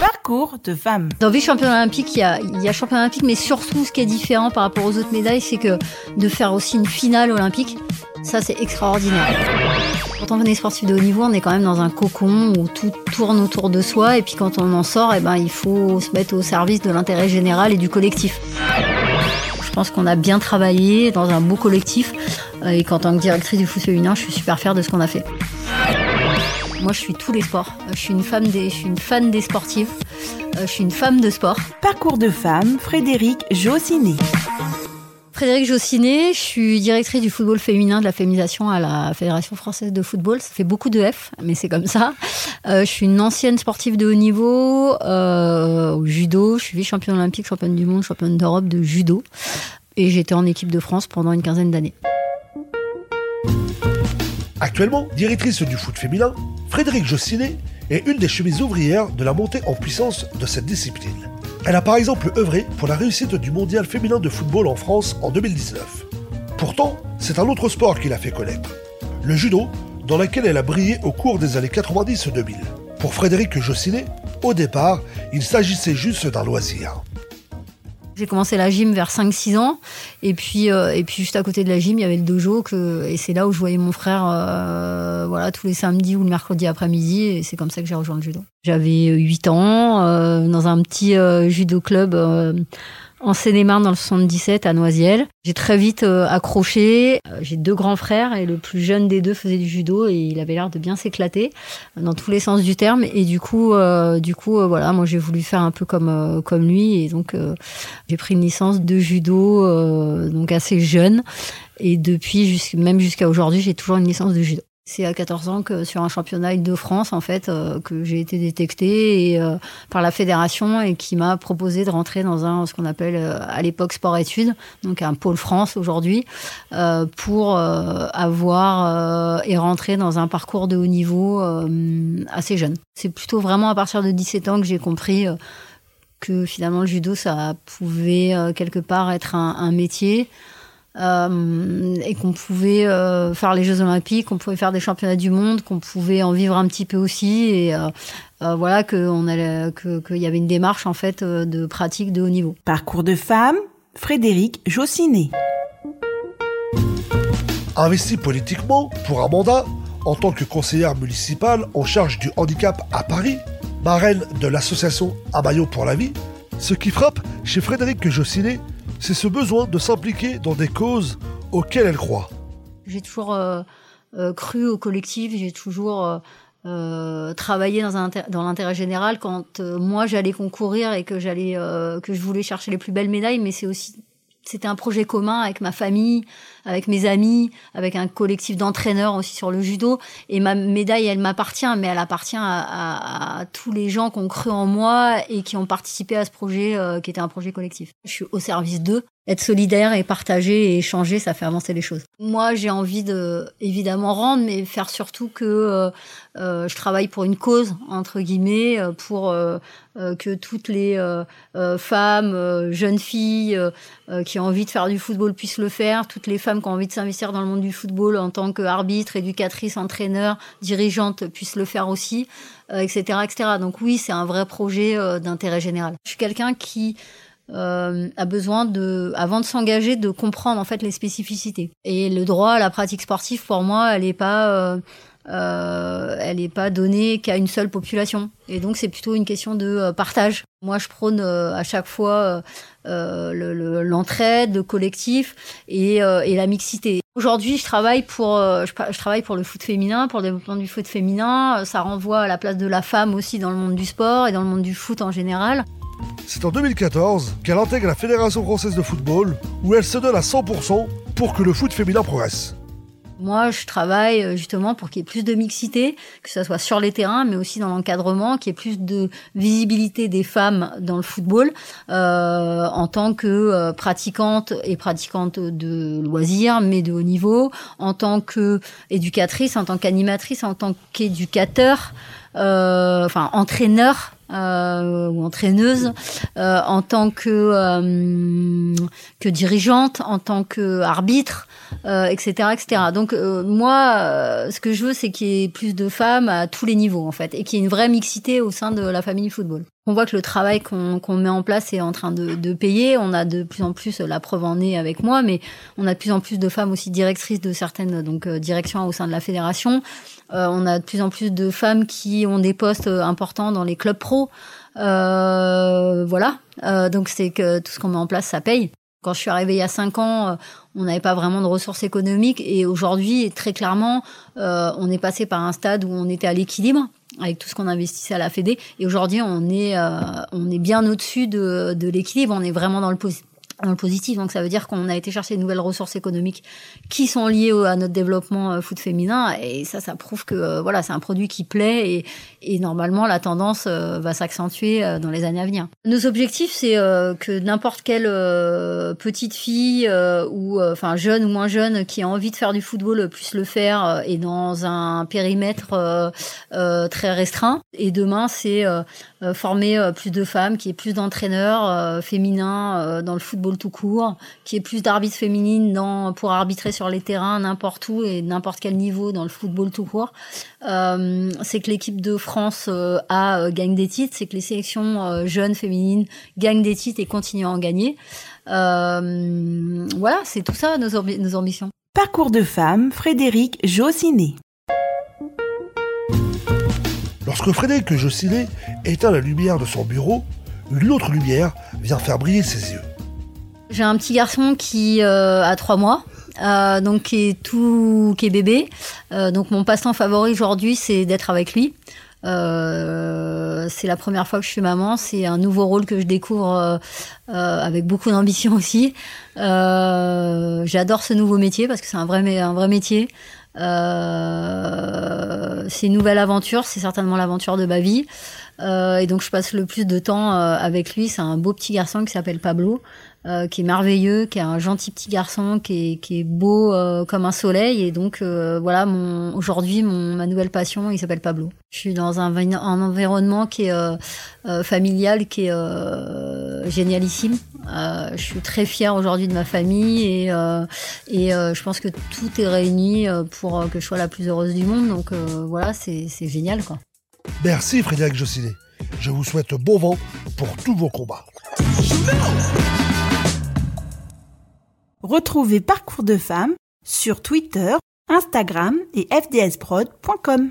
Parcours de femmes. Dans vice-championnat olympique, il y, a, il championnat olympique, mais surtout ce qui est différent par rapport aux autres médailles, c'est que de faire aussi une finale olympique, ça c'est extraordinaire. Quand on est sportif de haut niveau, on est quand même dans un cocon où tout tourne autour de soi, et puis quand on en sort, eh ben, il faut se mettre au service de l'intérêt général et du collectif. Je pense qu'on a bien travaillé dans un beau collectif, et qu'en tant que directrice du foot féminin, je suis super fière de ce qu'on a fait. Moi, je suis tous les sports. Je suis une femme des, je suis une fan des sportifs. Euh, je suis une femme de sport. Parcours de femmes, Frédéric Jossiné. Frédéric Jossiné, je suis directrice du football féminin de la féminisation à la Fédération française de football. Ça fait beaucoup de F, mais c'est comme ça. Euh, je suis une ancienne sportive de haut niveau euh, au judo. Je suis vice-championne olympique, championne du monde, championne d'Europe de judo. Et j'étais en équipe de France pendant une quinzaine d'années. Actuellement directrice du foot féminin, Frédéric Jossinet est une des chemises ouvrières de la montée en puissance de cette discipline. Elle a par exemple œuvré pour la réussite du mondial féminin de football en France en 2019. Pourtant, c'est un autre sport qui l'a fait connaître, le judo, dans lequel elle a brillé au cours des années 90-2000. Pour Frédéric Jossinet, au départ, il s'agissait juste d'un loisir. J'ai commencé la gym vers 5-6 ans. Et puis, euh, et puis, juste à côté de la gym, il y avait le dojo. Que, et c'est là où je voyais mon frère euh, voilà, tous les samedis ou le mercredi après-midi. Et c'est comme ça que j'ai rejoint le judo. J'avais 8 ans euh, dans un petit judo club en Seine-et-Marne dans le 77 à Noisiel. J'ai très vite euh, accroché. Euh, j'ai deux grands frères et le plus jeune des deux faisait du judo et il avait l'air de bien s'éclater euh, dans tous les sens du terme. Et du coup, du coup, voilà, moi j'ai voulu faire un peu comme comme lui et donc j'ai pris une licence de judo donc assez jeune. Et depuis, même jusqu'à aujourd'hui, j'ai toujours une licence de judo. C'est à 14 ans que sur un championnat de France en fait euh, que j'ai été détectée euh, par la fédération et qui m'a proposé de rentrer dans un ce qu'on appelle euh, à l'époque sport études donc un pôle France aujourd'hui pour avoir et rentrer dans un parcours de haut niveau assez jeune. C'est plutôt vraiment à partir de 17 ans que j'ai compris que finalement le judo ça pouvait quelque part être un métier. Euh, et qu'on pouvait euh, faire les Jeux Olympiques, qu'on pouvait faire des championnats du monde, qu'on pouvait en vivre un petit peu aussi, et euh, voilà qu'on allait, qu'il y avait une démarche en fait de pratique de haut niveau. Parcours de femme, Frédéric Jossiné. Investi politiquement pour un mandat en tant que conseillère municipale en charge du handicap à Paris, marraine de l'association Amaillot pour la vie, ce qui frappe chez Frédéric Jossiné, c'est ce besoin de s'impliquer dans des causes auxquelles elle croit. J'ai toujours euh, euh, cru au collectif, j'ai toujours euh, travaillé dans, l'intérêt général quand moi j'allais concourir et que j'allais que je voulais chercher les plus belles médailles, mais c'est aussi c'était un projet commun avec ma famille, avec mes amis, avec un collectif d'entraîneurs aussi sur le judo. Et ma médaille, elle m'appartient, mais elle appartient à, tous les gens qui ont cru en moi et qui ont participé à ce projet qui était un projet collectif. Je suis au service d'eux être solidaire et partager et échanger, ça fait avancer les choses. Moi, j'ai envie de évidemment rendre, mais faire surtout que euh, euh, je travaille pour une cause entre guillemets, euh, pour que toutes les femmes, jeunes filles qui ont envie de faire du football puissent le faire, toutes les femmes qui ont envie de s'investir dans le monde du football en tant qu'arbitre, éducatrice, entraîneur, dirigeante puissent le faire aussi, etc., etc. Donc oui, c'est un vrai projet d'intérêt général. Je suis quelqu'un qui euh, a besoin de, avant de s'engager, de comprendre en fait les spécificités. Et le droit à la pratique sportive, pour moi, elle n'est pas, euh, euh, elle n'est pas donnée qu'à une seule population. Et donc c'est plutôt une question de euh, partage. Moi, je prône euh, à chaque fois l'entraide, le, collectif et, et, la mixité. Aujourd'hui, je travaille pour je, je, travaille pour le foot féminin, pour le développement du foot féminin. Ça renvoie à la place de la femme aussi dans le monde du sport et dans le monde du foot en général. C'est en 2014 qu'elle intègre la Fédération française de football, où elle se donne à 100% pour que le foot féminin progresse. Moi, je travaille euh, justement pour qu'il y ait plus de mixité, que ce soit sur les terrains, mais aussi dans l'encadrement, qu'il y ait plus de visibilité des femmes dans le football, euh, en tant que euh, pratiquante et pratiquante de loisirs, mais de haut niveau, en tant que éducatrice, en tant qu'animatrice, en tant qu'éducateur, enfin entraîneur euh, ou entraîneuse, euh, en tant que, euh, que dirigeante, en tant que arbitre. Etc., etc. Donc moi, ce que je veux, c'est qu'il y ait plus de femmes à tous les niveaux en fait, et qu'il y ait une vraie mixité au sein de la famille football. On voit que le travail qu'on met en place est en train de, de, payer. On a de plus en plus la preuve en est avec moi, mais on a de plus en plus de femmes aussi directrices de certaines donc directions au sein de la fédération. on a de plus en plus de femmes qui ont des postes importants dans les clubs pro. Euh, voilà. Euh, donc c'est que tout ce qu'on met en place, ça paye. Quand je suis arrivée il y a cinq ans, euh, on n'avait pas vraiment de ressources économiques et aujourd'hui, très clairement, on est passé par un stade où on était à l'équilibre avec tout ce qu'on investissait à la Fédé et aujourd'hui, on est on est bien au-dessus de, de l'équilibre. On est vraiment dans le positif dans le positif. Donc ça veut dire qu'on a été chercher de nouvelles ressources économiques qui sont liées à notre développement euh, foot féminin et ça, ça prouve que euh, voilà, c'est un produit qui plaît et, normalement la tendance euh, va s'accentuer dans les années à venir. Nos objectifs, c'est que n'importe quelle petite fille ou enfin jeune ou moins jeune qui a envie de faire du football puisse le faire et dans un périmètre très restreint. Et demain, c'est former plus de femmes, qui est plus d'entraîneurs féminins dans le football tout court, qui est plus d'arbitres féminines dans, pour arbitrer sur les terrains n'importe où et n'importe quel niveau dans le football tout court. Euh, c'est que l'équipe de France euh, a euh, gagne des titres, c'est que les sélections jeunes féminines gagnent des titres et continuent à en gagner. voilà, c'est tout ça nos, nos ambitions. Parcours de femme, Frédéric Josinet. Lorsque Frédéric Josinet éteint la lumière de son bureau, une autre lumière vient faire briller ses yeux. J'ai un petit garçon qui euh, a trois mois. Euh, donc qui est tout qui est bébé. Euh, donc mon passe-temps favori aujourd'hui c'est d'être avec lui. Euh, c'est la première fois que je suis maman. C'est un nouveau rôle que je découvre euh, euh, avec beaucoup d'ambition aussi. J'adore ce nouveau métier parce que c'est un vrai un vrai métier c'est une nouvelle aventure c'est certainement l'aventure de ma vie et donc je passe le plus de temps avec lui c'est un beau petit garçon qui s'appelle Pablo euh, qui est merveilleux, qui est un gentil petit garçon, qui est, qui est beau euh, comme un soleil. Et donc euh, voilà, aujourd'hui mon ma nouvelle passion, il s'appelle Pablo. Je suis dans un, un environnement qui est familial, qui est génialissime. Je suis très fière aujourd'hui de ma famille et et je pense que tout est réuni pour que je sois la plus heureuse du monde. Donc voilà, c'est c'est génial quoi. Merci Frédéric Jossinet. Je vous souhaite bon vent pour tous vos combats. Retrouvez Parcours de femmes sur Twitter, Instagram et fdsprod.com.